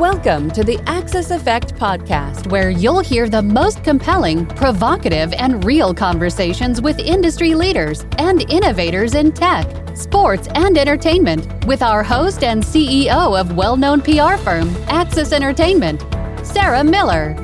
Welcome to the Axis Effect podcast, where you'll hear the most compelling, provocative, and real conversations with industry leaders and innovators in tech, sports, and entertainment with our host and CEO of well known PR firm, Access Entertainment, Sarah Miller.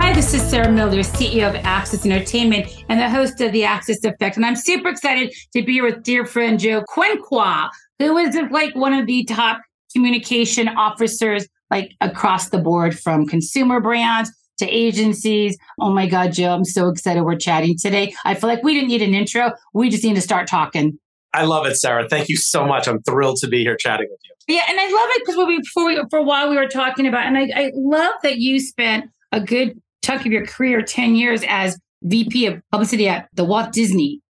Hi, this is Sarah Miller, CEO of Access Entertainment and the host of the Axis Effect. And I'm super excited to be here with dear friend Joe Quenqua, who is like one of the top communication officers like across the board from consumer brands to agencies. Oh my God, Joe, I'm so excited we're chatting today. I feel like we didn't need an intro. We just need to start talking. I love it, Sarah. Thank you so much. I'm thrilled to be here chatting with you. Yeah, and I love it because we before we for a while we were talking about, and I, I love that you spent a good chunk of your career, 10 years as VP of publicity at the Walt Disney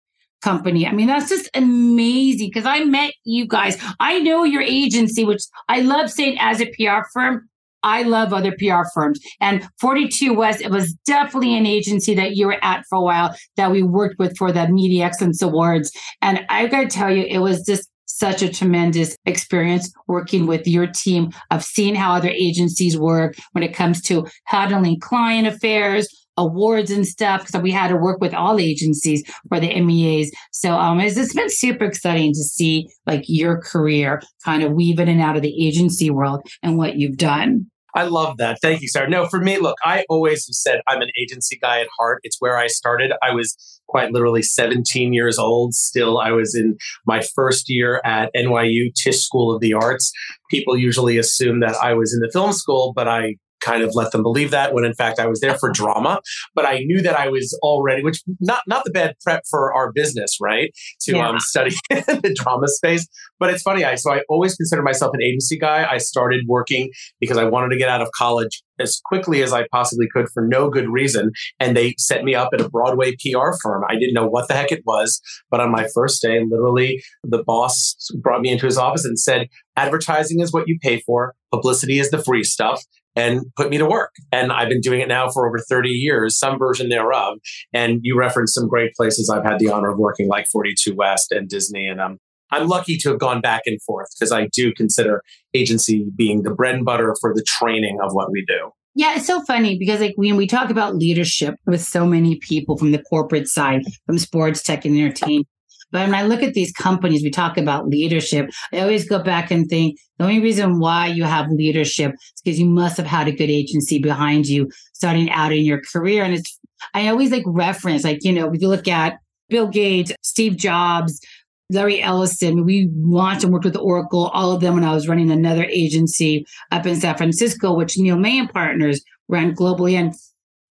company. I mean, that's just amazing because I met you guys. I know your agency, which I love saying as a PR firm. I love other PR firms. And 42 West, it was definitely an agency that you were at for a while that we worked with for the Media Excellence Awards. And I got to tell you, it was just such a tremendous experience working with your team of seeing how other agencies work when it comes to handling client affairs, awards and stuff So we had to work with all agencies for the MEAs. So um, it's, it's been super exciting to see like your career kind of weave in and out of the agency world and what you've done. I love that. Thank you, Sarah. No, for me, look, I always have said I'm an agency guy at heart. It's where I started. I was quite literally 17 years old. Still, I was in my first year at NYU Tisch School of the Arts. People usually assume that I was in the film school, but I kind of let them believe that when in fact I was there for drama. But I knew that I was already, which not not the bad prep for our business, right? To yeah. um, study the drama space. But it's funny. I so I always consider myself an agency guy. I started working because I wanted to get out of college as quickly as I possibly could for no good reason. And they set me up at a Broadway PR firm. I didn't know what the heck it was. But on my first day, literally the boss brought me into his office and said, advertising is what you pay for. Publicity is the free stuff and put me to work. And I've been doing it now for over 30 years, some version thereof. And you referenced some great places I've had the honor of working, like 42 West and Disney. And I'm I'm lucky to have gone back and forth because I do consider agency being the bread and butter for the training of what we do. Yeah, it's so funny because like when we talk about leadership with so many people from the corporate side, from sports, tech, and entertainment, but when I look at these companies, we talk about leadership. I always go back and think the only reason why you have leadership is because you must have had a good agency behind you starting out in your career. And it's, I always like reference, like, you know, if you look at Bill Gates, Steve Jobs, Larry Ellison, we launched and worked with Oracle, all of them when I was running another agency up in San Francisco, which Neil May and Partners ran globally. And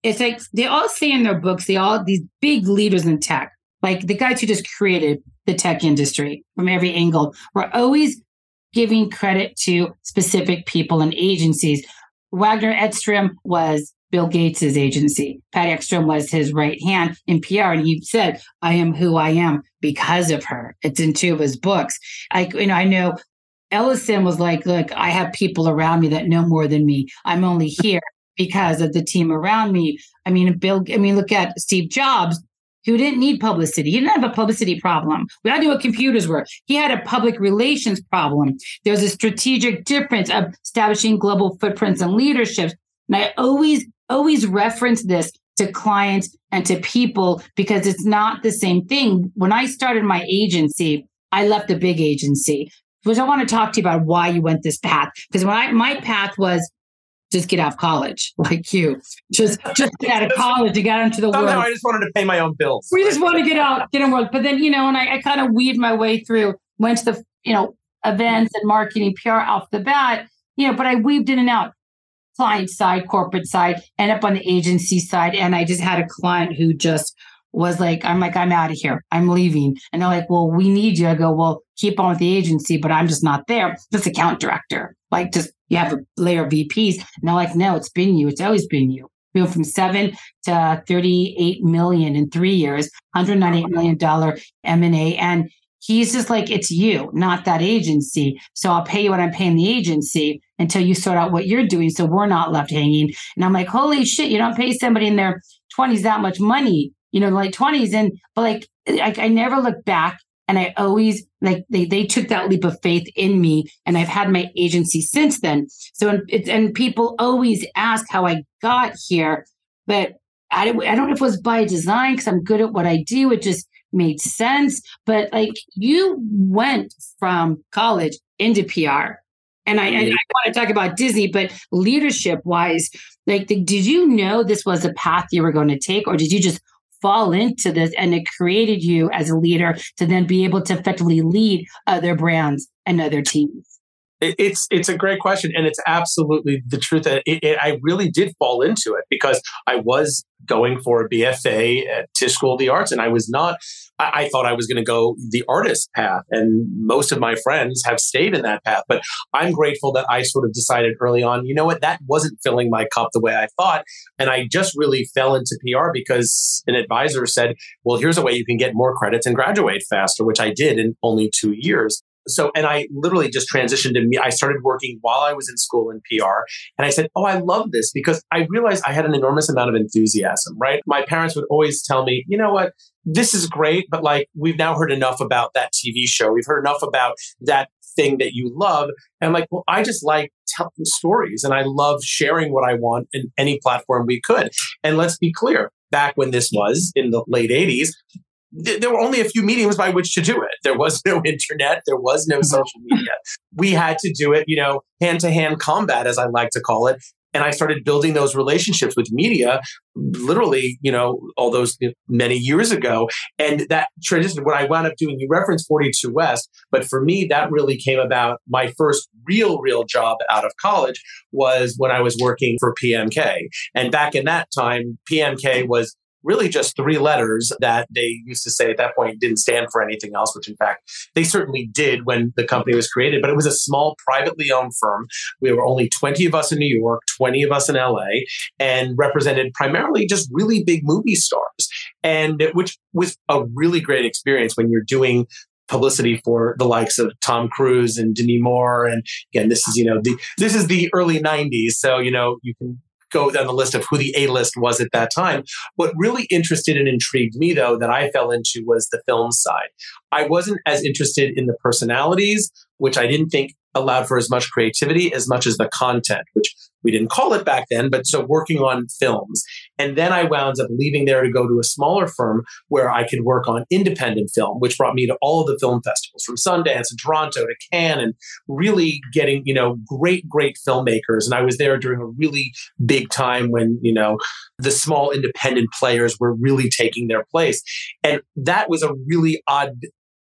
it's like they all say in their books, they all these big leaders in tech like the guys who just created the tech industry from every angle, were always giving credit to specific people and agencies. Waggener Edstrom was Bill Gates's agency. Pat Edstrom was his right hand in PR, and he said, "I am who I am because of her." It's in two of his books. I, you know, I know Ellison was like, "Look, I have people around me that know more than me. I'm only here because of the team around me." I mean, Bill. I mean, look at Steve Jobs who didn't need publicity. He didn't have a publicity problem. We all knew what computers were. He had a public relations problem. There's a strategic difference of establishing global footprints and leadership. And I always, always reference this to clients and to people because it's not the same thing. When I started my agency, I left a big agency, which I want to talk to you about why you went this path. Because when I, my path was just get out of college like you. Just just get out of college and get into the world. I just wanted to pay my own bills. We just want to get out, get in world. But then, you know, and I, I kind of weaved my way through, went to the, you know, events and marketing PR off the bat, you know, but I weaved in and out client side, corporate side, end up on the agency side. And I just had a client who just was like, I'm like, I'm out of here. I'm leaving. And they're like, well, we need you. I go, well, keep on with the agency, but I'm just not there. Just account director. Like just you have a layer of VPs. And they're like, no, it's been you. It's always been you. We went from seven to 38 million in three years, $198 million M&A. And he's just like, it's you, not that agency. So I'll pay you what I'm paying the agency until you sort out what you're doing. So we're not left hanging. And I'm like, holy shit, you don't pay somebody in their 20s that much money, you know, like 20s. And, but like, I, I never look back And I always like they, they took that leap of faith in me and I've had my agency since then. So, and, and people always ask how I got here, but I, I don't know if it was by design because I'm good at what I do. It just made sense. But like you went from college into PR. And I, I, I want to talk about Disney, but leadership wise, like, the, did you know this was a path you were going to take, or did you just fall into this and it created you as a leader to then be able to effectively lead other brands and other teams? It's it's a great question, and it's absolutely the truth. That it, it, I really did fall into it because I was going for a BFA at uh, Tisch School of the Arts, and I was not. I, I thought I was going to go the artist path, and most of my friends have stayed in that path. But I'm grateful that I sort of decided early on. You know what? That wasn't filling my cup the way I thought, and I just really fell into PR because an advisor said, "Well, here's a way you can get more credits and graduate faster," which I did in only two years so and i literally just transitioned to me i started working while i was in school in pr and i said oh i love this because i realized i had an enormous amount of enthusiasm right? My parents would always tell me you know what? This is great but like we've now heard enough about that tv show. We've heard enough about that thing that you love. And i'm like well i just like telling stories and i love sharing what i want in any platform we could. And let's be clear back when this was in the late 80s there were only a few mediums by which to do it. There was no internet, there was no mm-hmm. social media. We had to do it, you know, hand to hand combat, as I like to call it. And I started building those relationships with media literally, you know, all those many years ago. And that transition, what I wound up doing, you referenced 42 West, but for me, that really came about. My first real, real job out of college was when I was working for PMK. And back in that time, PMK was really just three letters that they used to say at that point didn't stand for anything else, which in fact they certainly did when the company was created. But it was a small privately owned firm. We were only 20 of us in New York, 20 of us in LA, and represented primarily just really big movie stars. And which was a really great experience when you're doing publicity for the likes of Tom Cruise and Demi Moore. And again, this is, you know, the, this is the early 90s. So, you know, you can go down the list of who the A list was at that time. What really interested and intrigued me, though, that I fell into was the film side. I wasn't as interested in the personalities, which I didn't think allowed for as much creativity as much as the content, which we didn't call it back then, but so working on films. And then I wound up leaving there to go to a smaller firm where I could work on independent film, which brought me to all of the film festivals from Sundance and Toronto to Cannes and really getting, you know, great, great filmmakers. And I was there during a really big time when, you know, the small independent players were really taking their place. And that was a really odd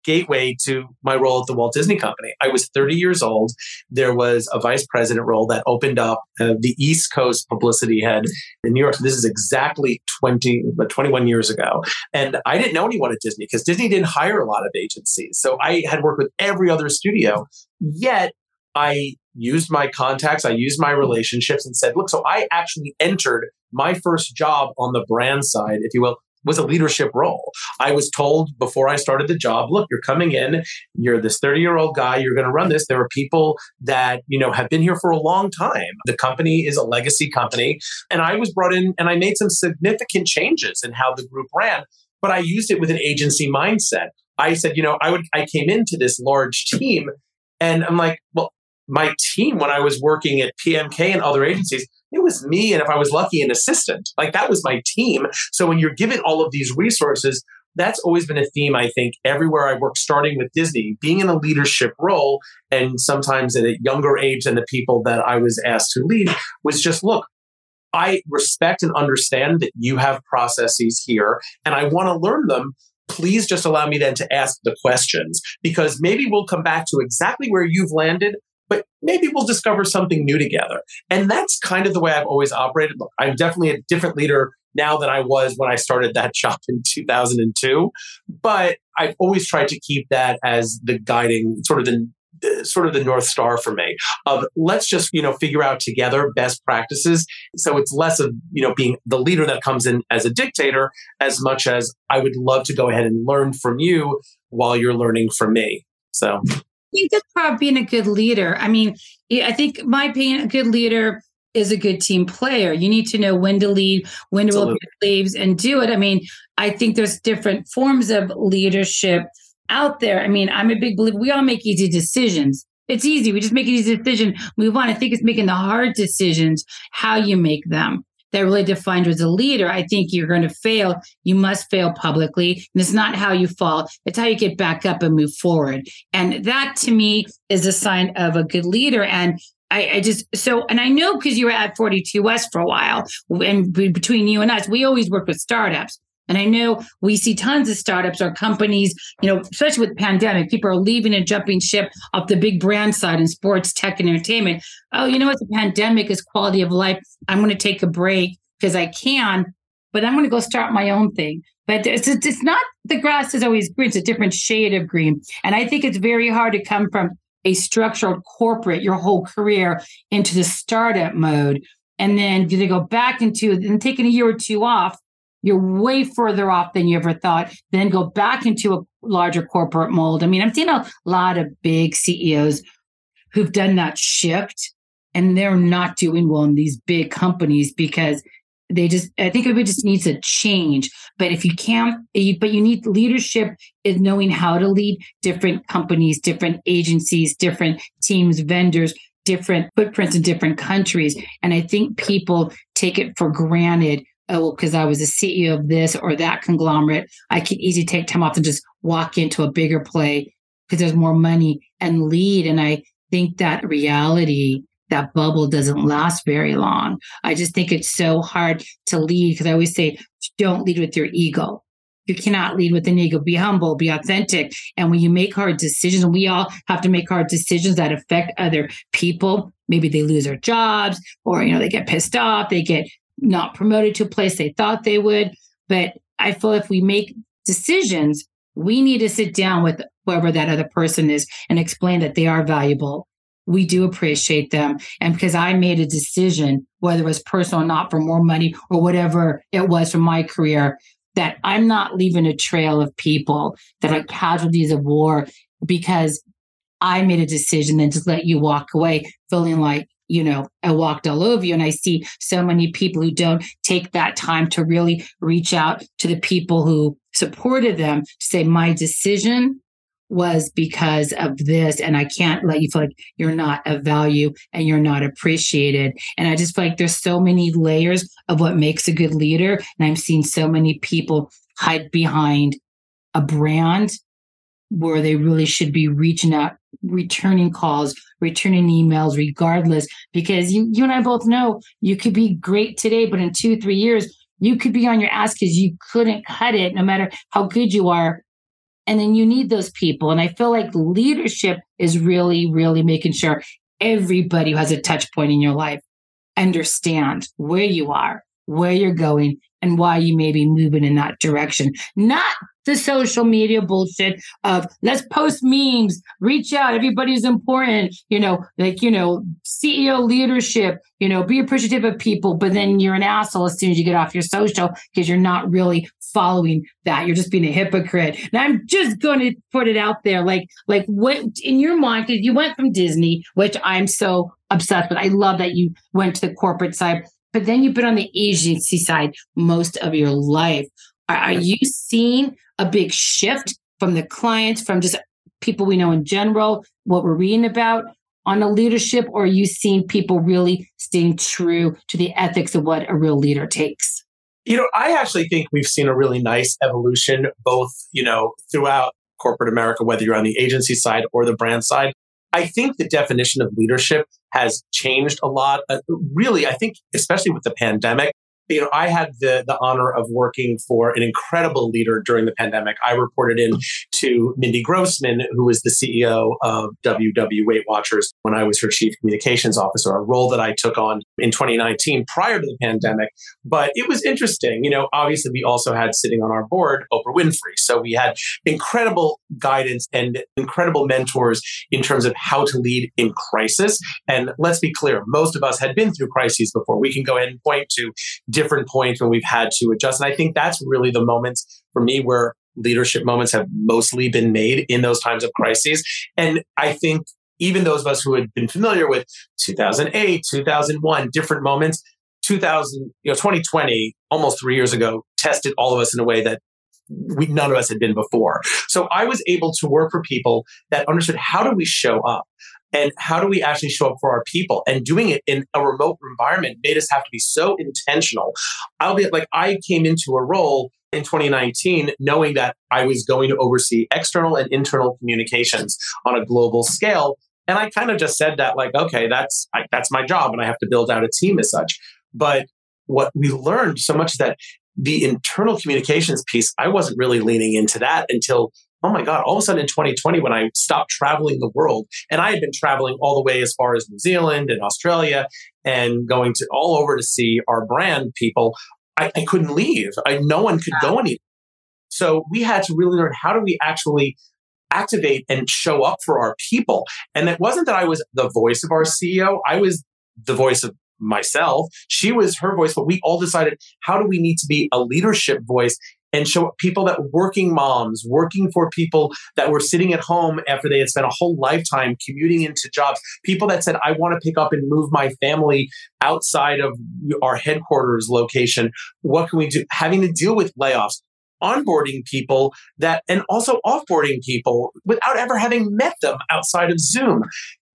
gateway to my role at the Walt Disney Company. I was 30 years old. There was a vice president role that opened up uh, the East Coast publicity head in New York. So this is exactly 20, 21 years ago. And I didn't know anyone at Disney because Disney didn't hire a lot of agencies. So I had worked with every other studio. Yet I used my contacts, I used my relationships and said, look, so I actually entered my first job on the brand side, if you will, was a leadership role. I was told before I started the job, look, you're coming in, you're this 30 year old guy, you're going to run this. There are people that, you know, have been here for a long time. The company is a legacy company. And I was brought in and I made some significant changes in how the group ran, but I used it with an agency mindset. I said, you know, I would, I came into this large team and I'm like, well, my team when I was working at PMK and other agencies, it was me and if I was lucky, an assistant. Like that was my team. So when you're given all of these resources, that's always been a theme, I think, everywhere I work, starting with Disney, being in a leadership role, and sometimes at a younger age than the people that I was asked to lead, was just look, I respect and understand that you have processes here, and I want to learn them. Please just allow me then to ask the questions because maybe we'll come back to exactly where you've landed, but maybe we'll discover something new together. And that's kind of the way I've always operated. Look, I'm definitely a different leader now than I was when I started that shop in 2002, but I've always tried to keep that as the guiding sort of the sort of the north star for me of let's just you know figure out together best practices so it's less of you know being the leader that comes in as a dictator as much as i would love to go ahead and learn from you while you're learning from me so think that's part of being a good leader. I mean, I think my being a good leader is a good team player. You need to know when to lead, when to up sleeves and do it. I mean, I think there's different forms of leadership. out there, I mean, I'm a big believer. We all make easy decisions. It's easy. We just make an easy decision, move on. I think it's making the hard decisions, how you make them that really defined you as a leader, I think you're going to fail. You must fail publicly. And it's not how you fall, it's how you get back up and move forward. And that to me is a sign of a good leader. And I, I, just so and I know because you were at 42 West for a while, and between you and us, we always work with startups. And I know we see tons of startups or companies, you know, especially with pandemic, people are leaving and jumping ship off the big brand side in sports, tech, and entertainment. Oh, you know what? The pandemic is quality of life. I'm going to take a break because I can, but I'm going to go start my own thing. But it's, it's not the grass is always green. It's a different shade of green. And I think it's very hard to come from a structured corporate your whole career into the startup mode. And then do they go back into and taking a year or two off you're way further off than you ever thought. Then go back into a larger corporate mold. I mean, I'm seeing a lot of big CEOs who've done that shift and they're not doing well in these big companies because they just i think everybody just needs a change but if you can't but you need leadership is knowing how to lead different companies different agencies different teams vendors different footprints in different countries and i think people take it for granted oh, because I was a CEO of this or that conglomerate, I could easily take time off and just walk into a bigger play because there's more money and lead. And I think that reality, that bubble doesn't last very long. I just think it's so hard to lead because I always say, don't lead with your ego. You cannot lead with an ego. Be humble, be authentic. And when you make hard decisions, we all have to make hard decisions that affect other people, maybe they lose their jobs or, you know, they get pissed off, they get not promoted to a place they thought they would. But I feel if we make decisions, we need to sit down with whoever that other person is and explain that they are valuable. We do appreciate them. And because I made a decision, whether it was personal or not, for more money or whatever it was for my career, that I'm not leaving a trail of people that are casualties of war because I made a decision then to let you walk away feeling like you know, I walked all over you. And I see so many people who don't take that time to really reach out to the people who supported them to say, my decision was because of this. And I can't let you feel like you're not of value and you're not appreciated. And I just feel like there's so many layers of what makes a good leader. And I'm seeing so many people hide behind a brand where they really should be reaching out, returning calls, returning emails, regardless, because you, you and I both know you could be great today, but in two, three years, you could be on your ass because you couldn't cut it no matter how good you are. And then you need those people. And I feel like leadership is really, really making sure everybody who has a touch point in your life understand where you are, where you're going, and why you may be moving in that direction. Not the social media bullshit of let's post memes, reach out, everybody's important, you know, like, you know, CEO leadership, you know, be appreciative of people, but then you're an asshole as soon as you get off your social because you're not really following that. You're just being a hypocrite. And I'm just going to put it out there like, like what in your mind, because you went from Disney, which I'm so obsessed with. I love that you went to the corporate side but then you've been on the agency side most of your life. Are, are you seeing a big shift from the clients, from just people we know in general, what we're reading about on the leadership, or are you seeing people really staying true to the ethics of what a real leader takes? You know, I actually think we've seen a really nice evolution, both, you know, throughout corporate America, whether you're on the agency side or the brand side. I think the definition of leadership has changed a lot. Uh, really, I think, especially with the pandemic, you know, I had the the honor of working for an incredible leader during the pandemic. I reported in to Mindy Grossman, who was the CEO of WW Weight Watchers when I was her chief communications officer, a role that I took on in 2019 prior to the pandemic. But it was interesting. You know, obviously we also had sitting on our board Oprah Winfrey. So we had incredible guidance and incredible mentors in terms of how to lead in crisis. And let's be clear, most of us had been through crises before. We can go ahead and point to different points when we've had to adjust. And I think that's really the moments for me where leadership moments have mostly been made in those times of crises. And I think even those of us who had been familiar with 2008, 2001, different moments, 2000, you know, 2020, almost three years ago, tested all of us in a way that we, none of us had been before. So I was able to work for people that understood how do we show up and how do we actually show up for our people and doing it in a remote environment made us have to be so intentional. I'll be like, I came into a role in 2019 knowing that I was going to oversee external and internal communications on a global scale. And I kind of just said that like, okay, that's, I, that's my job and I have to build out a team as such. But what we learned so much that the internal communications piece, I wasn't really leaning into that until, oh my God, all of a sudden in 2020, when I stopped traveling the world, and I had been traveling all the way as far as New Zealand and Australia and going to all over to see our brand people, I, I couldn't leave. I, no one could go anywhere. So we had to really learn how do we actually activate and show up for our people. And it wasn't that I was the voice of our CEO. I was the voice of myself. She was her voice, but we all decided how do we need to be a leadership voice and show people that working moms, working for people that were sitting at home after they had spent a whole lifetime commuting into jobs, people that said, I want to pick up and move my family outside of our headquarters location. What can we do? Having to deal with layoffs, onboarding people that, and also offboarding people without ever having met them outside of Zoom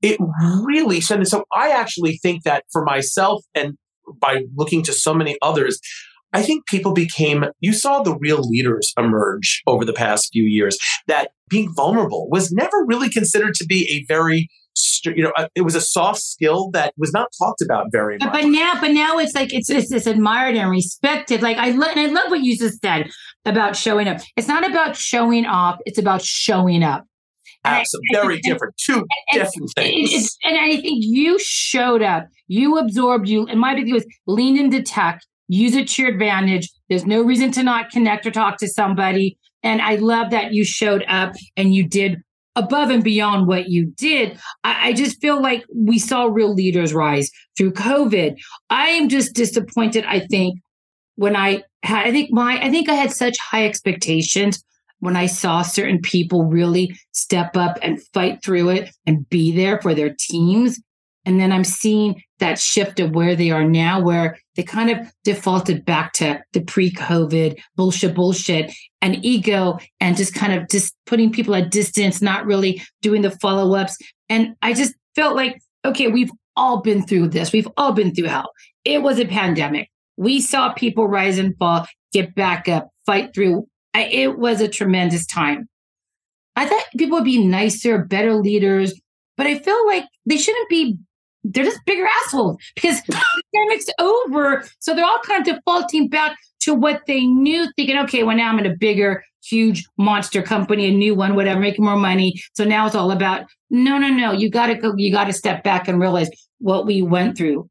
it really should. So I actually think that for myself and by looking to so many others, I think people became, you saw the real leaders emerge over the past few years, that being vulnerable was never really considered to be a very you know, it was a soft skill that was not talked about very much. But now, but now it's like it's it's, it's admired and respected. Like I, lo- and I love what you just said about showing up. It's not about showing off; it's about showing up. Absolutely. Very and, different. Two and, different things. And I think you showed up, you absorbed, you, and my big was lean into tech, use it to your advantage. There's no reason to not connect or talk to somebody. And I love that you showed up and you did above and beyond what you did. I, I, just feel like we saw real leaders rise through COVID. I am just disappointed, I think, when I had, I think my, I think I had such high expectations when I saw certain people really step up and fight through it and be there for their teams. And then I'm seeing that shift of where they are now, where they kind of defaulted back to the pre COVID bullshit, bullshit and ego and just kind of just putting people at distance, not really doing the follow ups. And I just felt like, okay, we've all been through this. We've all been through hell. It was a pandemic. We saw people rise and fall, get back up, fight through it was a tremendous time. I thought people would be nicer, better leaders, but I feel like they shouldn't be. They're just bigger assholes because the pandemic's over. So they're all kind of defaulting back to what they knew, thinking, okay, well, now I'm in a bigger, huge monster company, a new one, whatever, making more money. So now it's all about no, no, no. You got to go. You got to step back and realize what we went through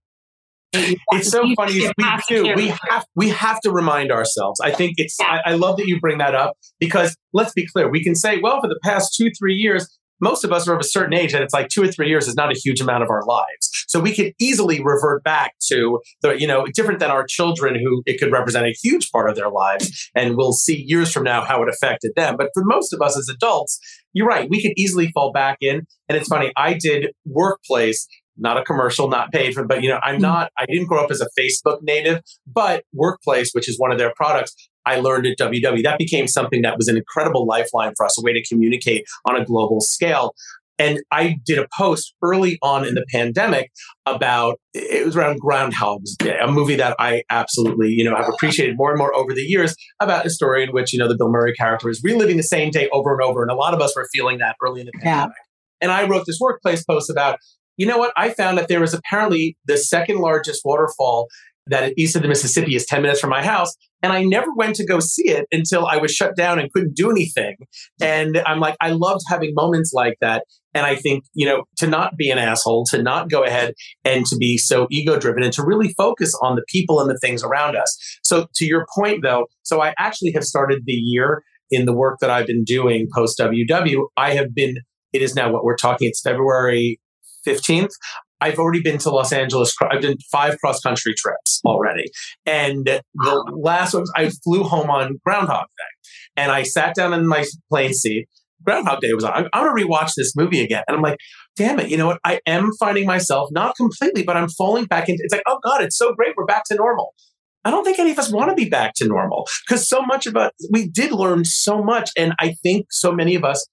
it's so funny. We do. We have we have to remind ourselves. I think it's. I, I, love that you bring that up because let's be clear. We can say, well, for the past two three years, most of us are of a certain age, and it's like two or three years is not a huge amount of our lives. So we could easily revert back to the you know different than our children, who it could represent a huge part of their lives, and we'll see years from now how it affected them. But for most of us as adults, you're right. We could easily fall back in. And it's funny. I did workplace not a commercial, not paid for, but you know, I'm hmm. not, I didn't grow up as a Facebook native, but Workplace, which is one of their products, I learned at WW. That became something that was an incredible lifeline for us, a way to communicate on a global scale. And I did a post early on in the pandemic about it was around Groundhog's Day, a movie that I absolutely, you know, have appreciated more and more over the years about a story in which, you know, the Bill Murray character is reliving the same day over and over. And a lot of us were feeling that early in the pandemic. Yeah. And I wrote this workplace post about you know what? I found that there was apparently the second largest waterfall that east of the Mississippi is 10 minutes from my house. And I never went to go see it until I was shut down and couldn't do anything. And I'm like, I loved having moments like that. And I think, you know, to not be an asshole, to not go ahead and to be so ego driven and to really focus on the people and the things around us. So to your point though, so I actually have started the year in the work that I've been doing post WW. I have been, it is now what we're talking, it's February 15th. I've already been to Los Angeles. I've done five cross country trips already. And the last one, I flew home on Groundhog Day and I sat down in my plane seat. Groundhog Day was on. I'm, I'm going to rewatch this movie again. And I'm like, damn it. You know what? I am finding myself not completely, but I'm falling back into it's like, oh God, it's so great. We're back to normal. I don't think any of us want to be back to normal because so much of us, we did learn so much. And I think so many of us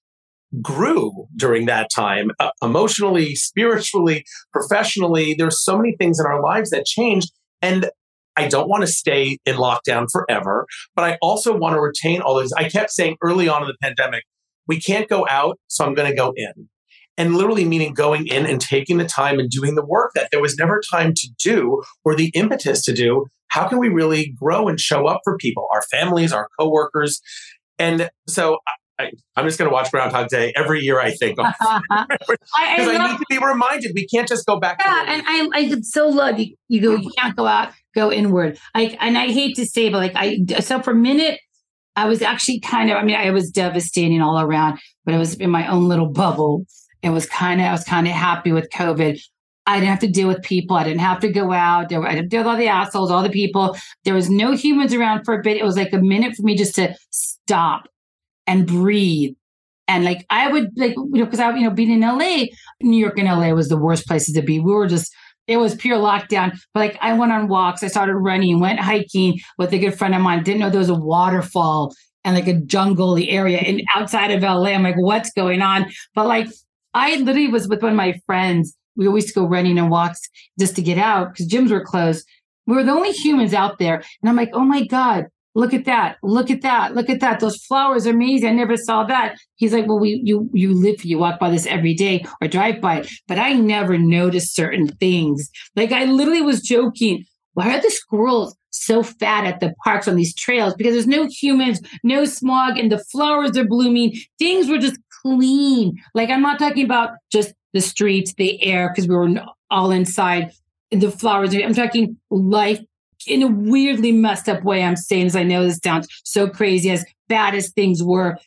grew during that time uh, emotionally, spiritually, professionally. There's so many things in our lives that changed. And I don't want to stay in lockdown forever, but I also want to retain all those. I kept saying early on in the pandemic, we can't go out, so I'm going to go in. And literally meaning going in and taking the time and doing the work that there was never time to do or the impetus to do. How can we really grow and show up for people, our families, our coworkers? And so I, am just going to watch Groundhog Day every year. I think because I, I, I, need to be reminded we can't just go back. Yeah, and I I so love you. You go. You can't go out. Go inward. I and I hate to say, but like I so for a minute. I was actually kind of, I mean, I was devastating all around, but I was in my own little bubble. It was kind of, I was kind of happy with COVID. I didn't have to deal with people. I didn't have to go out. There, I didn't deal with all the assholes, all the people. There was no humans around for a bit. It was like a minute for me just to stop and breathe. And like I would like, you know, because I, you know, being in LA, New York and LA was the worst places to be. We were just, it was pure lockdown. But like I went on walks, I started running, went hiking with a good friend of mine. Didn't know there was a waterfall and like a jungle area and outside of LA. I'm like, what's going on? But like I literally was with one of my friends. We always go running and walks just to get out because gyms were closed. We were the only humans out there. And I'm like, oh my God, look at that. Look at that. Look at that. Those flowers are amazing. I never saw that. He's like well we you you live you walk by this every day or drive by it. But i never noticed certain things. Like i literally was joking. Why are the squirrels so fat at the parks on these trails? Because there's no humans no smog and the flowers are blooming. Things were just clean. Like i'm not talking about just the streets the air because we were all inside the flowers. I'm talking life in a weirdly messed up way, I'm saying as I know this sounds so crazy, as bad as things were,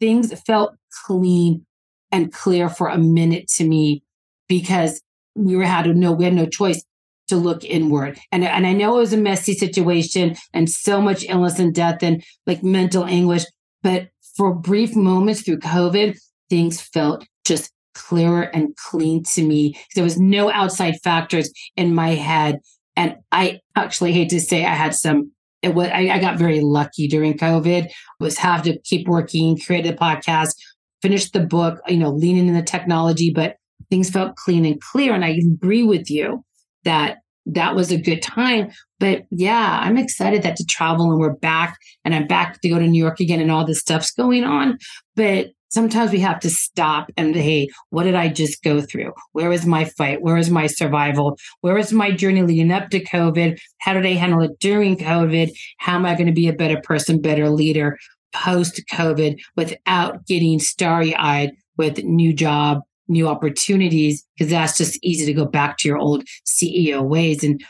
things felt clean and clear for a minute to me because we were had to know we had no choice to look inward. And, and I know it was a messy situation and so much illness and death and like mental anguish, but for brief moments through COVID, things felt just clearer and clean to me. There was no outside factors in my head and I actually hate to say I had some, it was, I, I got very lucky during COVID, was have to keep working, create a podcast, finish the book, you know, leaning in the technology, but things felt clean and clear. And I agree with you that that was a good time. But yeah, I'm excited that to travel and we're back and I'm back to go to New York again and all this stuff's going on. But sometimes we have to stop and hey what did i just go through? Where was my fight? Where was my survival? Where was my journey leading up to covid? How did i handle it during covid? How am i going to be a better person better leader post covid without getting starry eyed with new job new opportunities? Because that's just easy to go back to your old ceo ways and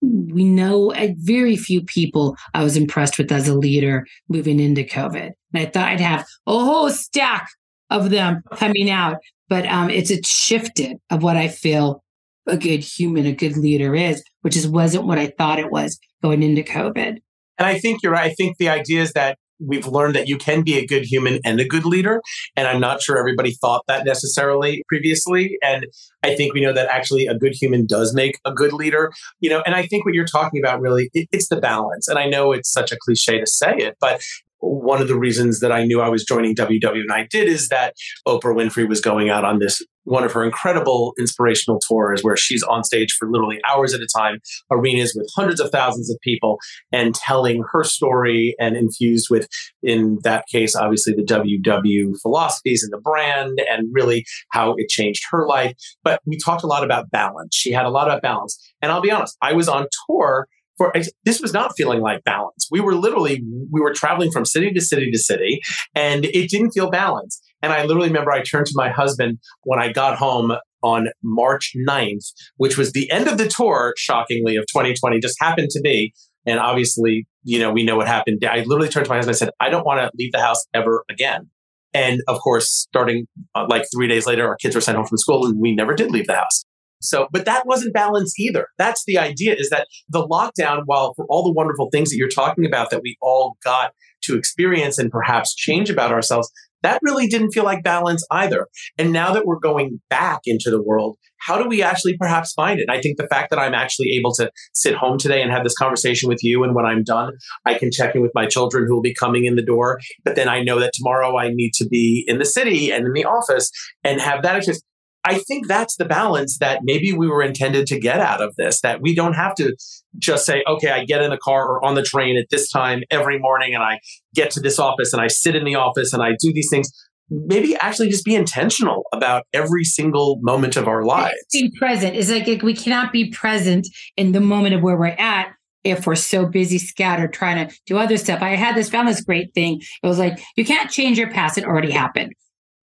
we know very few people I was impressed with as a leader moving into COVID. And I thought I'd have a whole stack of them coming out, but um, it's a shifted of what I feel a good human, a good leader is, which is wasn't what I thought it was going into COVID. And I think you're right. I think the idea is that we've learned that you can be a good human and a good leader. And I'm not sure everybody thought that necessarily previously. And I think we know that actually a good human does make a good leader. You know, and I think what you're talking about really, it, it's the balance. And I know it's such a cliche to say it, but one of the reasons that I knew I was joining WW and I did is that Oprah Winfrey was going out on this one of her incredible inspirational tours where she's on stage for literally hours at a time, arenas with hundreds of thousands of people, and telling her story and infused with, in that case, obviously the WW philosophies and the brand and really how it changed her life. But we talked a lot about balance. She had a lot of balance. And I'll be honest, I was on tour for this was not feeling like balance. We were literally we were traveling from city to city to city, and it didn't feel balanced. And I literally remember I turned to my husband when I got home on March 9th, which was the end of the tour, shockingly, of 2020, just happened to be. And obviously, you know, we know what happened. I literally turned to my husband and said, I don't want to leave the house ever again. And of course, starting uh, like three days later, our kids were sent home from school and we never did leave the house. So, but that wasn't balanced either. That's the idea is that the lockdown, while for all the wonderful things that you're talking about that we all got to experience and perhaps change about ourselves, that really didn't feel like balance either. And now that we're going back into the world, how do we actually perhaps find it? I think the fact that I'm actually able to sit home today and have this conversation with you, and when I'm done, I can check in with my children who will be coming in the door. But then I know that tomorrow I need to be in the city and in the office and have that experience. I think that's the balance that maybe we were intended to get out of this, that we don't have to just say, okay, I get in the car or on the train at this time every morning and I get to this office and I sit in the office and I do these things. Maybe actually just be intentional about every single moment of our lives. Being present is like we cannot be present in the moment of where we're at if we're so busy scattered trying to do other stuff. I had this found this great thing. It was like you can't change your past; it already happened.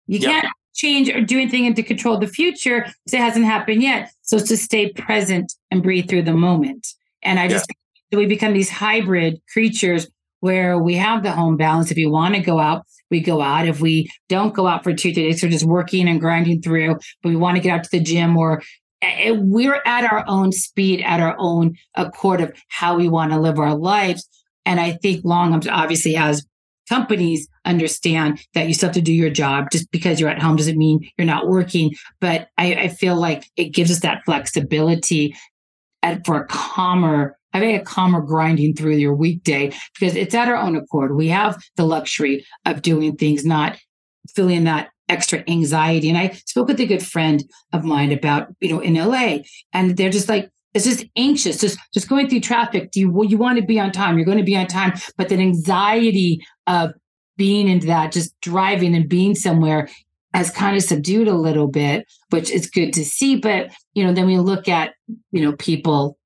You yep. can't change or do anything to control the future because it hasn't happened yet. So it's to stay present and breathe through the moment. And I just yeah. we become these hybrid creatures where we have the home balance. If you want to go out, we go out. If we don't go out for two, three days, we're just working and grinding through, but we want to get out to the gym or eh, eh, we're at our own speed, at our own accord of how we want to live our lives. And I think long obviously as companies understand that you still have to do your job just because you're at home doesn't mean you're not working but i, I feel like it gives us that flexibility at, for a calmer having a calmer grinding through your weekday because it's at our own accord we have the luxury of doing things not feeling that extra anxiety and i spoke with a good friend of mine about you know in la and they're just like it's just anxious, just just going through traffic. Do you you want to be on time? You're going to be on time, but that anxiety of being into that, just driving and being somewhere, has kind of subdued a little bit, which is good to see. But you know, then we look at you know people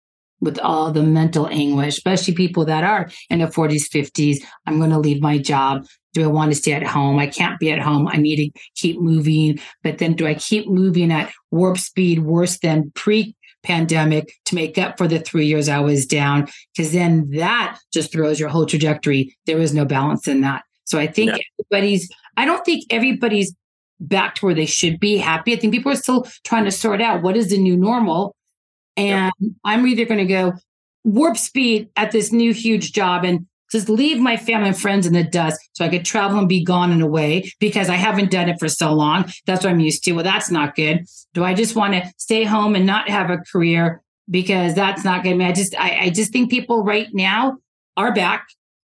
with all the mental anguish, especially people that are in their 40s, 50s. I'm going to leave my job. Do I want to stay at home? I can't be at home. I need to keep moving. But then do I keep moving at warp speed worse than pre pandemic to make up for the three years I was down, because then that just throws your whole trajectory. There was no balance in that. So I think yeah. everybody's, I don't think everybody's back to where they should be happy. I think people are still trying to sort out what is the new normal. And yeah. I'm either going to go warp speed at this new huge job and just leave my family and friends in the dust so I could travel and be gone and away because I haven't done it for so long. That's what I'm used to. Well, that's not good. Do I just want to stay home and not have a career because that's not good? I, mean, I just, I, I just think people right now are back,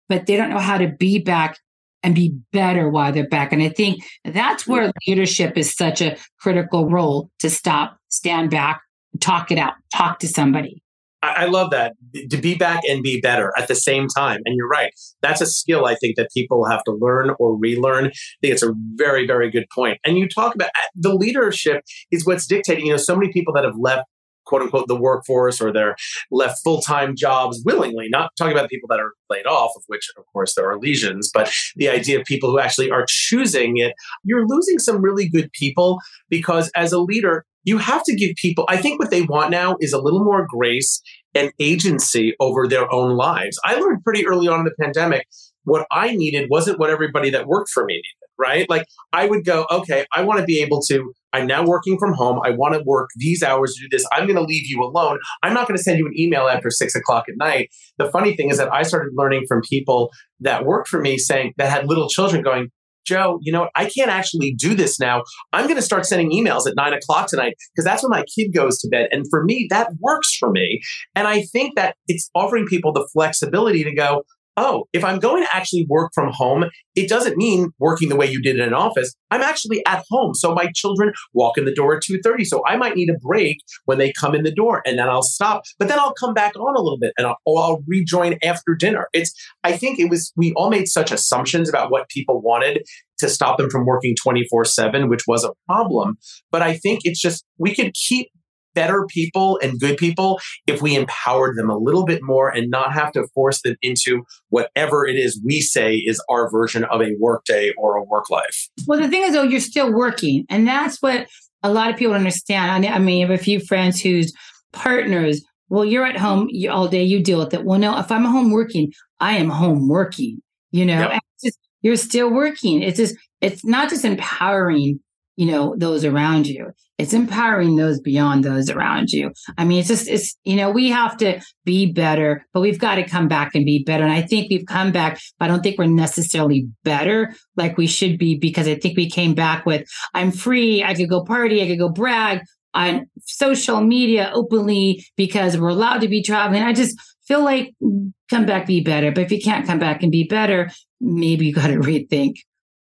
but they don't know how to be back and be better while they're back. And I think that's where leadership is such a critical role to stop, stand back, talk it out, talk to somebody. I, love that to be back and be better at the same time. And you're right. That's a skill I think that people have to learn or relearn. I think it's a very, very good point. And you talk about uh, the leadership is what's dictating. You know, so many people that have left quote unquote the workforce or they're left full-time jobs willingly not talking about the people that are laid off of which of course there are lesions but the idea of people who actually are choosing it you're losing some really good people because as a leader you have to give people, I think what they want now is a little more grace and agency over their own lives. I learned pretty early on in the pandemic what I needed wasn't what everybody that worked for me needed, right? Like I would go, okay, I want to be able to, I'm now working from home. I want to work these hours to do this. I'm going to leave you alone. I'm not going to send you an email after six o'clock at night. The funny thing is that I started learning from people that worked for me saying that had little children going, Joe, you know, I can't actually do this now. I'm going to start sending emails at nine o'clock tonight because that's when my kid goes to bed. And for me, that works for me. And I think that it's offering people the flexibility to go, oh, if I'm going to actually work from home, it doesn't mean working the way you did in an office. I'm actually at home. So my children walk in the door at 2:30. So I might need a break when they come in the door and then I'll stop. But then I'll come back on a little bit and I'll, I'll rejoin after dinner. It's I think it was we all made such assumptions about what people wanted to stop them from working 24/7, which was a problem. But I think it's just we could keep better people and good people if we empowered them a little bit more and not have to force them into whatever it is we say is our version of a workday or a work life. Well, the thing is, though, you're still working. And that's what a lot of people understand. I mean, I have a few friends whose partners, well, you're at home all day, you deal with it. Well, no, if I'm home working, I am home working, you know, yep. just, you're still working. It's just, it's not just empowering you know, those around you. It's empowering those beyond those around you. I mean, it's just, it's, you know, we have to be better, but we've got to come back and be better. And I think we've come back, but I don't think we're necessarily better like we should be because I think we came back with, I'm free. I could go party. I could go brag on social media openly because we're allowed to be traveling. I just feel like mm, come back, be better. But if you can't come back and be better, maybe you got to rethink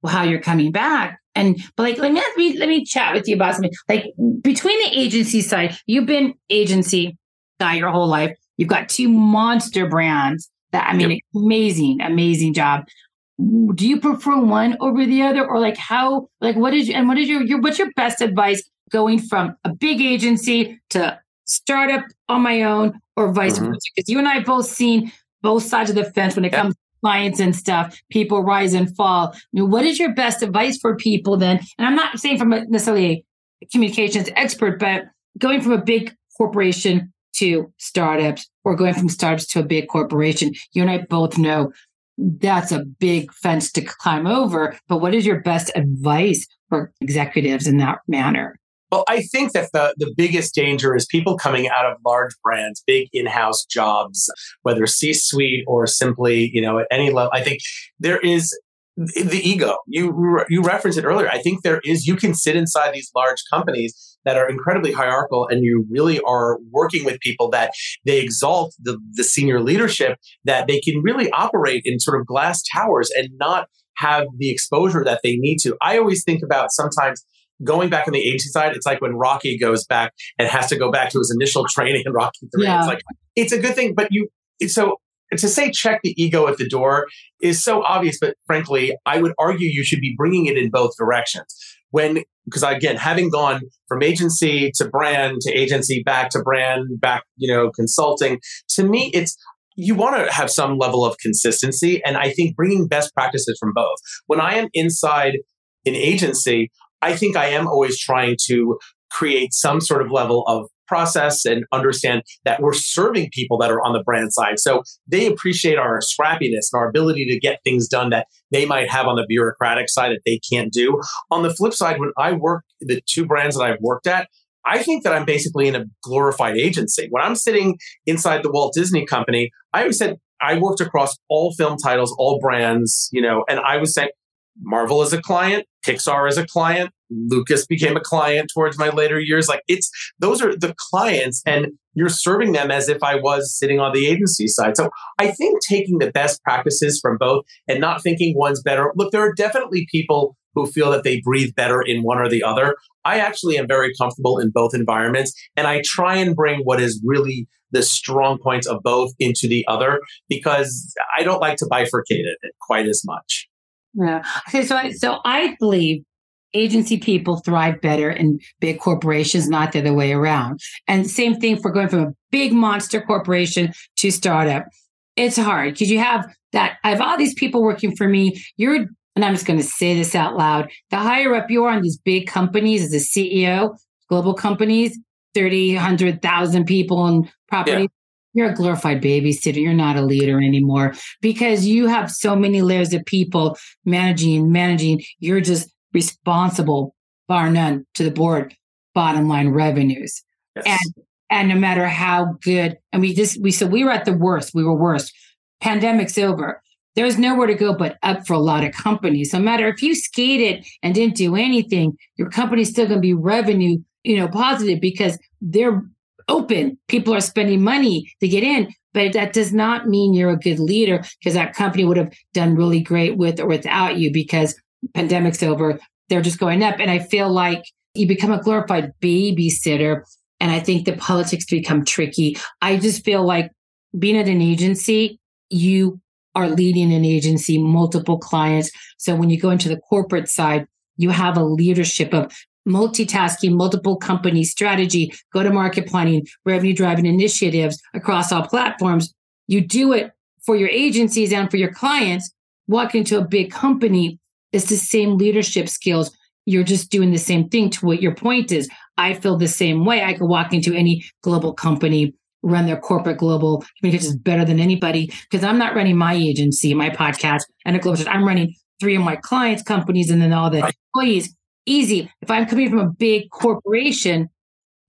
how you're coming back and but like let me let me let me chat with you about something. Like between the agency side, you've been agency guy your whole life. You've got two monster brands that I mean, yep. amazing, amazing job. Do you prefer one over the other, or like how? Like what is and what is your your what's your best advice going from a big agency to startup on my own, or vice mm-hmm. versa? Because you and I both seen both sides of the fence when it yep. comes clients and stuff, people rise and fall. I mean, what is your best advice for people then? And I'm not saying from a, necessarily a communications expert, but going from a big corporation to startups or going from startups to a big corporation, you and I both know that's a big fence to climb over. But what is your best advice for executives in that manner? Well, I think that the, the biggest danger is people coming out of large brands, big in-house jobs, whether C-suite or simply, you know, at any level. I think there is the ego. You you referenced it earlier. I think there is. You can sit inside these large companies that are incredibly hierarchical, and you really are working with people that they exalt the the senior leadership that they can really operate in sort of glass towers and not have the exposure that they need to. I always think about sometimes going back on the agency side, it's like when Rocky goes back and has to go back to his initial training in Rocky 3. Yeah. It's like, it's a good thing, but you, so to say check the ego at the door is so obvious, but frankly, I would argue you should be bringing it in both directions. When, because again, having gone from agency to brand to agency back to brand, back, you know, consulting, to me, it's, you want to have some level of consistency. And I think bringing best practices from both. When I am inside an agency, I think I am always trying to create some sort of level of process and understand that we're serving people that are on the brand side. So they appreciate our scrappiness and our ability to get things done that they might have on the bureaucratic side that they can't do. On the flip side, when I work the two brands that I've worked at, I think that I'm basically in a glorified agency. When I'm sitting inside the Walt Disney Company, I always said I worked across all film titles, all brands, you know, and I was saying, Marvel is a client, Pixar is a client, Lucas became a client towards my later years. Like it's those are the clients, and you're serving them as if I was sitting on the agency side. So I think taking the best practices from both and not thinking one's better. Look, there are definitely people who feel that they breathe better in one or the other. I actually am very comfortable in both environments, and I try and bring what is really the strong points of both into the other because I don't like to bifurcate it quite as much. Yeah. Okay. So I, so I believe agency people thrive better in big corporations, not the other way around. And same thing for going from a big monster corporation to startup. It's hard because you have that. I have all these people working for me. You're, and I'm just going to say this out loud. The higher up you are on these big companies as a CEO, global companies, 30, 100,000 people and property. Yeah you're a glorified babysitter. You're not a leader anymore because you have so many layers of people managing, managing. You're just responsible, bar none, to the board bottom line revenues. Yes. And and no matter how good, and we just we so we were at the worst. We were worst. Pandemic's over. There's nowhere to go but up for a lot of companies. No matter if you skated and didn't do anything, your company's still going to be revenue, you know, positive because they're open. People are spending money to get in, but that does not mean you're a good leader because that company would have done really great with or without you because pandemic's over. They're just going up. And I feel like you become a glorified babysitter. And I think the politics become tricky. I just feel like being at an agency, you are leading an agency, multiple clients. So when you go into the corporate side, you have a leadership of multitasking, multiple company strategy, go to market planning, revenue driving initiatives across all platforms. You do it for your agencies and for your clients. Walk into a big company, it's the same leadership skills. You're just doing the same thing to what your point is. I feel the same way. I could walk into any global company, run their corporate global communications better than anybody because I'm not running my agency, my podcast, and a global. I'm running three of my clients' companies and then all the employees easy. If I'm coming from a big corporation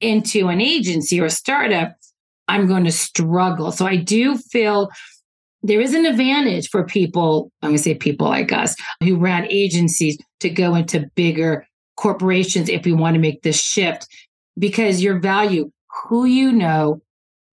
into an agency or a startup, I'm going to struggle. So I do feel there is an advantage for people, I'm going to say people like us who ran agencies to go into bigger corporations if we want to make this shift because your value, who you know,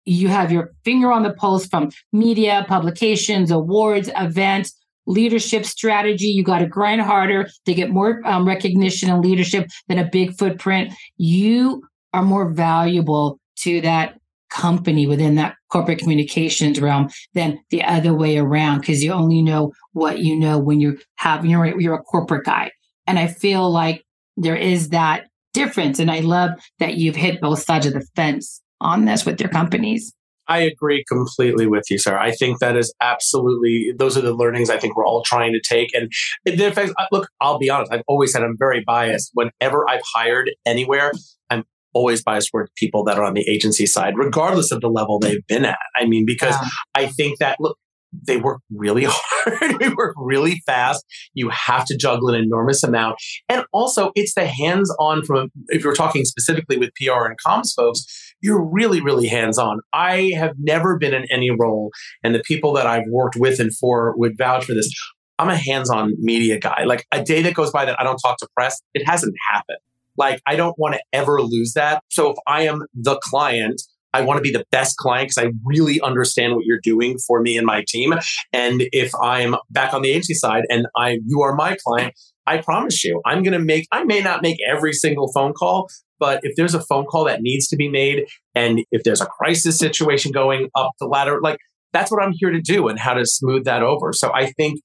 you have your finger on the pulse from media, publications, awards, events, leadership strategy. You got to grind harder to get more um, recognition and leadership than a big footprint. You are more valuable to that company within that corporate communications realm than the other way around because you only know what you know when you have you're you're a corporate guy. And I feel like there is that difference. And I love that you've hit both sides of the fence on this with your companies. I agree completely with you, sir. I think that is absolutely, those are the learnings I think we're all trying to take. And in fact, look, I'll be honest, I've always said I'm very biased. Whenever I've hired anywhere, I'm always biased toward people that are on the agency side, regardless of the level they've been at. I mean, because yeah. I think that, look, they work really hard. they work really fast. You have to juggle an enormous amount. And also, it's the hands on from, if you're talking specifically with PR and comms folks, you're really, really hands on. I have never been in any role, and the people that I've worked with and for would vouch for this. I'm a hands on media guy. Like a day that goes by that I don't talk to press, it hasn't happened. Like I don't want to ever lose that. So if I am the client, I want to be the best client because I really understand what you're doing for me and my team. And if I'm back on the agency side and I you are my client, I promise you, I'm going to make, I may not make every single phone call, but if there's a phone call that needs to be made and if there's a crisis situation going up the ladder, like that's what I'm here to do and how to smooth that over. So I think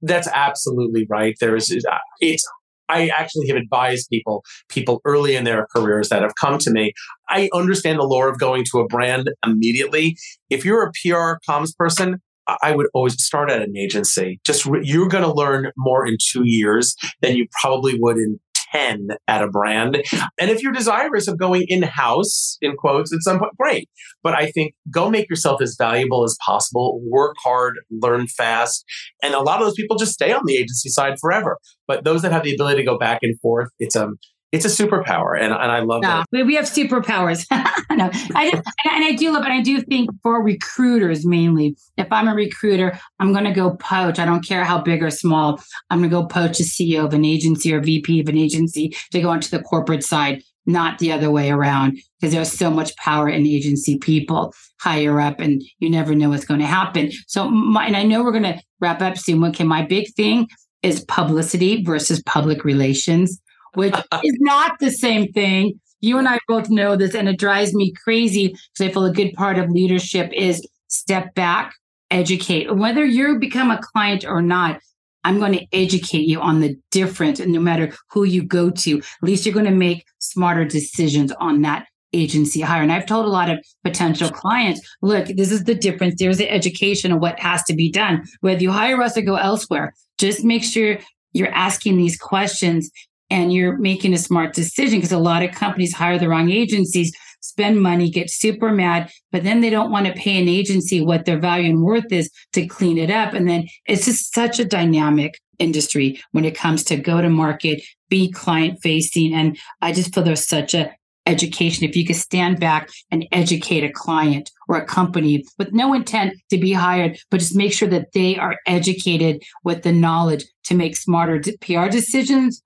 that's absolutely right. There is, uh, it's I actually have advised people, people early in their careers that have come to me. I understand the lore of going to a brand immediately. If you're a PR comms person, I would always start at an agency. Just re- you're going to learn more in two years than you probably would in 10 at a brand. And if you're desirous of going in house, in quotes, at some point, great. But I think go make yourself as valuable as possible, work hard, learn fast. And a lot of those people just stay on the agency side forever. But those that have the ability to go back and forth, it's a, it's a superpower and, and i love no, that we have superpowers no, I just, and i do love it i do think for recruiters mainly if i'm a recruiter i'm going to go poach. I don't care how big or small. I'm going to go poach a ceo of an agency or vp of an agency to go onto the corporate side not the other way around because there's so much power in agency people higher up and you never know what's going to happen. So my, and i know we're going to wrap up soon. Okay my big thing is publicity versus public relations which is not the same thing. You and I both know this, and it drives me crazy because I feel a good part of leadership is step back, educate. Whether you become a client or not, I'm going to educate you on the difference. And no matter who you go to, at least you're going to make smarter decisions on that agency hire. And I've told a lot of potential clients, look, this is the difference. There's the education of what has to be done. Whether you hire us or go elsewhere, just make sure you're asking these questions and you're making a smart decision because a lot of companies hire the wrong agencies, spend money, get super mad, but then they don't want to pay an agency what their value and worth is to clean it up. And then it's just such a dynamic industry when it comes to go to market, be client facing. And I just feel there's such a education. If you could stand back and educate a client or a company with no intent to be hired, but just make sure that they are educated with the knowledge to make smarter PR decisions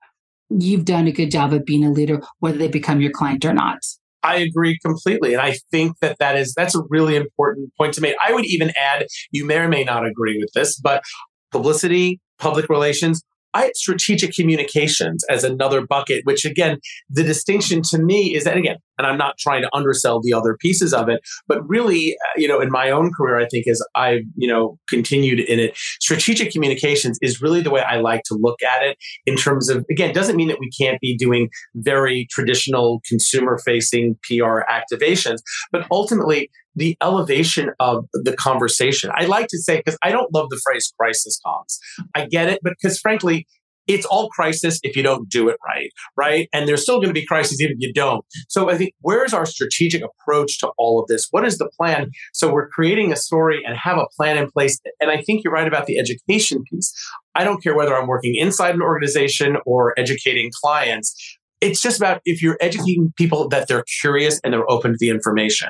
you've done a good job of being a leader, whether they become your client or not. I agree completely. And I think that that is, that's a really important point to make. I would even add, you may or may not agree with this, but publicity, public relations, I had strategic communications as another bucket, which again, the distinction to me is that again, and I'm not trying to undersell the other pieces of it, but really, uh, you know, in my own career, I think as I've, you know, continued in it, strategic communications is really the way I like to look at it in terms of, again, doesn't mean that we can't be doing very traditional consumer facing PR activations, but ultimately the elevation of the conversation. I like to say, because I don't love the phrase crisis comms. I get it, but because frankly, it's all crisis if you don't do it right, right? And there's still going to be crisis even if you don't. So I think where's our strategic approach to all of this? What is the plan? So we're creating a story and have a plan in place. And I think you're right about the education piece. I don't care whether I'm working inside an organization or educating clients. It's just about if you're educating people that they're curious and they're open to the information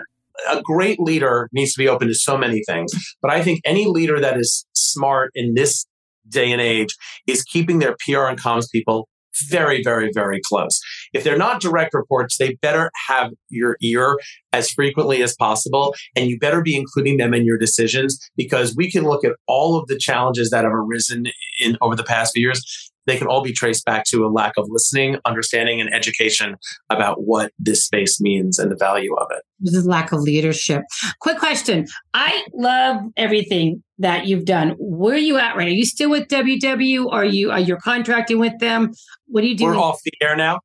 a great leader needs to be open to so many things. But I think any leader that is smart in this day and age is keeping their PR and comms people very, very, very close. If they're not direct reports, they better have your ear as frequently as possible. And you better be including them in your decisions because we can look at all of the challenges that have arisen in over the past few years they can all be traced back to a lack of listening, understanding, and education about what this space means and the value of it. This is lack of leadership. Quick question. I love everything that you've done. Where are you at right? Are you still with WW? Are you are you contracting with them? What do you do? We're off the air now.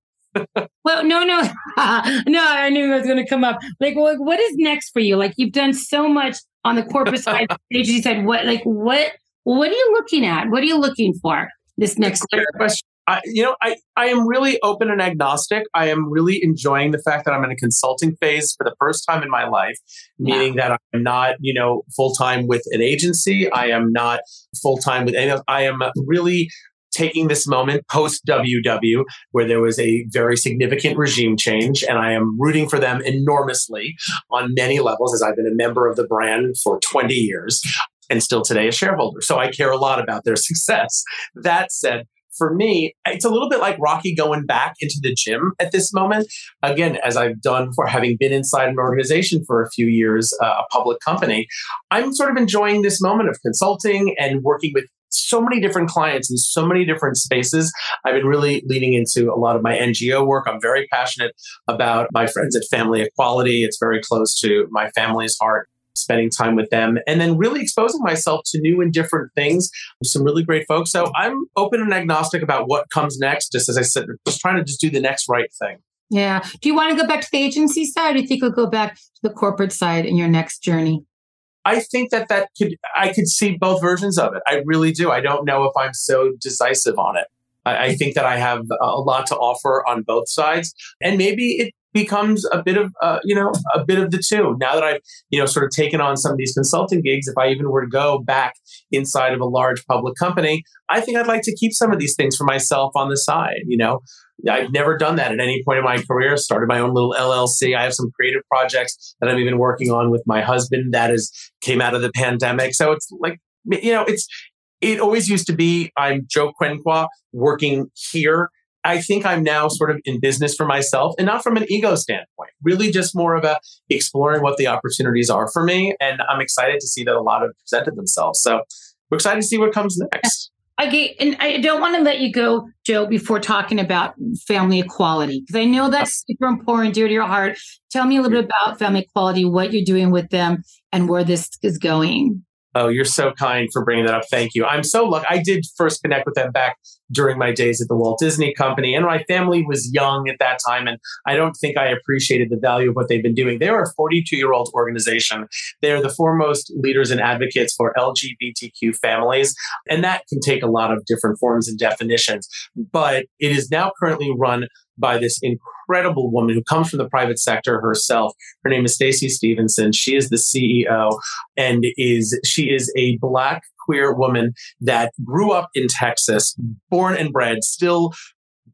well, no, no, no. I knew it was going to come up. Like, what, what is next for you? Like, you've done so much on the corporate side. You said, what, like, what, what are you looking at? What are you looking for? This next question. I, you know, I, I am really open and agnostic. I am really enjoying the fact that I'm in a consulting phase for the first time in my life, meaning that I'm not, you know, full time with an agency. I am not full time with any. I am really taking this moment post WW, where there was a very significant regime change, and I am rooting for them enormously on many levels, as I've been a member of the brand for 20 years and still today a shareholder. So I care a lot about their success. That said, for me, it's a little bit like Rocky going back into the gym at this moment. Again, as I've done for having been inside an organization for a few years, uh, a public company, I'm sort of enjoying this moment of consulting and working with so many different clients in so many different spaces. I've been really leaning into a lot of my NGO work. I'm very passionate about my friends at Family Equality. It's very close to my family's heart spending time with them, and then really exposing myself to new and different things. With some really great folks. So I'm open and agnostic about what comes next. Just as I said, just trying to just do the next right thing. Yeah. Do you want to go back to the agency side, or do you think you'll go back to the corporate side in your next journey? I think that that could I could see both versions of it. I really do. I don't know if I'm so decisive on it. I, I think that I have a lot to offer on both sides, and maybe it becomes a bit of uh, you know a bit of the two. Now that i've you know sort of taken on some of these consulting gigs if i even were to go back inside of a large public company i think i'd like to keep some of these things for myself on the side you know? I've never done that at any point in my career. Started my own little llc i have some creative projects that i'm even working on with my husband that is came out of the pandemic. So it's like you know it's it always used to be I'm Joe Quenqua working here I think I'm now sort of in business for myself and not from an ego standpoint, really just more of a exploring what the opportunities are for me. And I'm excited to see that a lot have presented themselves. So we're excited to see what comes next. Okay, and I don't want to let you go, Joe, before talking about family equality, because I know that's super important, dear to your heart. Tell me a little bit about family equality, what you're doing with them, and where this is going. Oh, you're so kind for bringing that up. Thank you. I'm so lucky. I did first connect with them back during my days at the Walt Disney Company, and my family was young at that time, and I don't think I appreciated the value of what they've been doing. They are a 42 year old organization. They are the foremost leaders and advocates for LGBTQ families, and that can take a lot of different forms and definitions. But it is now currently run by this incredible woman who comes from the private sector herself. Her name is Stacey Stevenson. She is the CEO and is she is a black queer woman that grew up in Texas, born and bred, still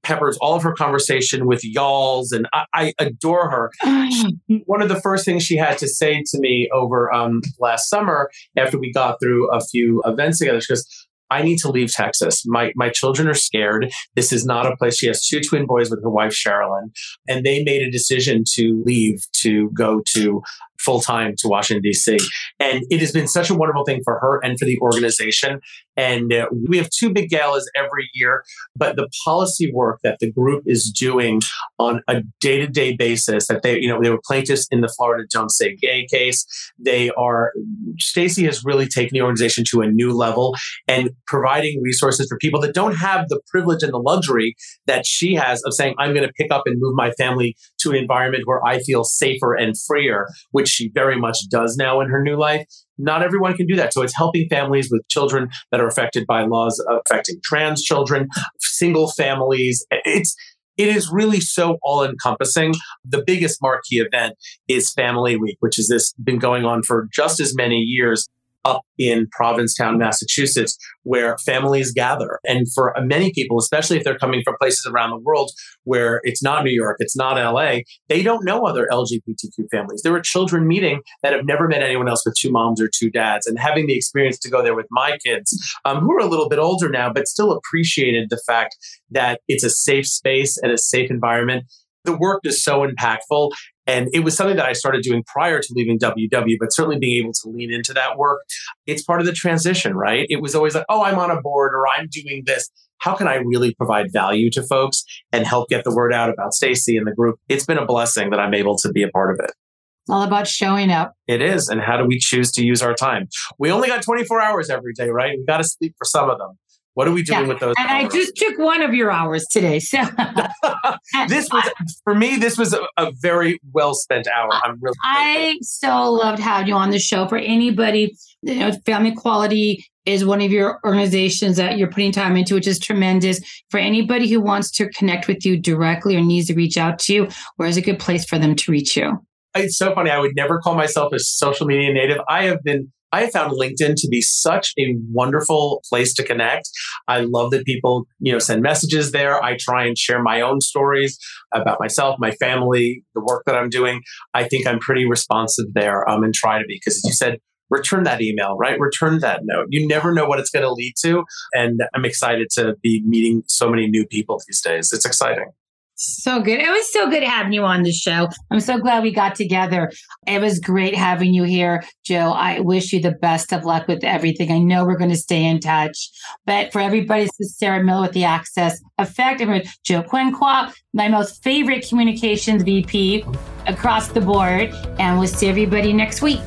peppers all of her conversation with y'alls, and I, I adore her. She, one of the first things she had to say to me over um, last summer, after we got through a few events together, she goes, I need to leave Texas. My my children are scared. This is not a place. She has two twin boys with her wife Sherilyn, and they made a decision to leave to go to full time to Washington D.C. And it has been such a wonderful thing for her and for the organization. And uh, we have two big galas every year, but the policy work that the group is doing on a day to day basis that they, you know, they were plaintiffs in the Florida Don't Say Gay case. They are, Stacey has really taken the organization to a new level and providing resources for people that don't have the privilege and the luxury that she has of saying, I'm going to pick up and move my family to an environment where I feel safer and freer, which she very much does now in her new life. Not everyone can do that. So it's helping families with children that are affected by laws affecting trans children, single families. It's it is really so all encompassing. The biggest marquee event is Family Week, which has this been going on for just as many years up in Provincetown, Massachusetts, where families gather. And for many people, especially if they're coming from places around the world where it's not New York, it's not LA, they don't know other LGBTQ families. There are children meeting that have never met anyone else with two moms or two dads. And having the experience to go there with my kids, um, who are a little bit older now, but still appreciated the fact that it's a safe space and a safe environment the work is so impactful. And it was something that I started doing prior to leaving WW, but certainly being able to lean into that work. It's part of the transition, right? It was always like, oh, I'm on a board or I'm doing this. How can I really provide value to folks and help get the word out about Stacey and the group? It's been a blessing that I'm able to be a part of it. It's all about showing up. It is. And how do we choose to use our time? We only got 24 hours every day, right? We got to sleep for some of them. What are we doing yeah. with those? And hours? I just took one of your hours today. So this was for me. This was a, a, very well spent hour. I'm really. I so loved having you on the show. For anybody, you know, Family Equality is one of your organizations that you're putting time into, which is tremendous. For anybody who wants to connect with you directly or needs to reach out to you, where is a good place for them to reach you? It's so funny. I would never call myself a social media native. I have been I have found LinkedIn to be such a wonderful place to connect. I love that people, you know, send messages there. I try and share my own stories about myself, my family, the work that I'm doing. I think I'm pretty responsive there um, and try to be because as you said, return that email, right? Return that note. You never know what it's going to lead to. And I'm excited to be meeting so many new people these days. It's exciting. So good. It was so good having you on the show. I'm so glad we got together. It was great having you here, Joe. I wish you the best of luck with everything. I know we're going to stay in touch. But for everybody, this is Sarah Miller with the Axis Effect. I'm with Joe Quenqua, my most favorite communications VP across the board. And we'll see everybody next week.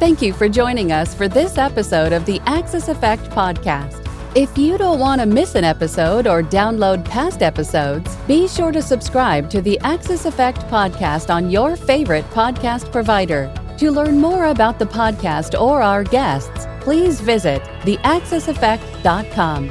Thank you for joining us for this episode of the Axis Effect Podcast. If you don't want to miss an episode or download past episodes, be sure to subscribe to the Axis Effect podcast on your favorite podcast provider. To learn more about the podcast or our guests, please visit theaxiseffect.com.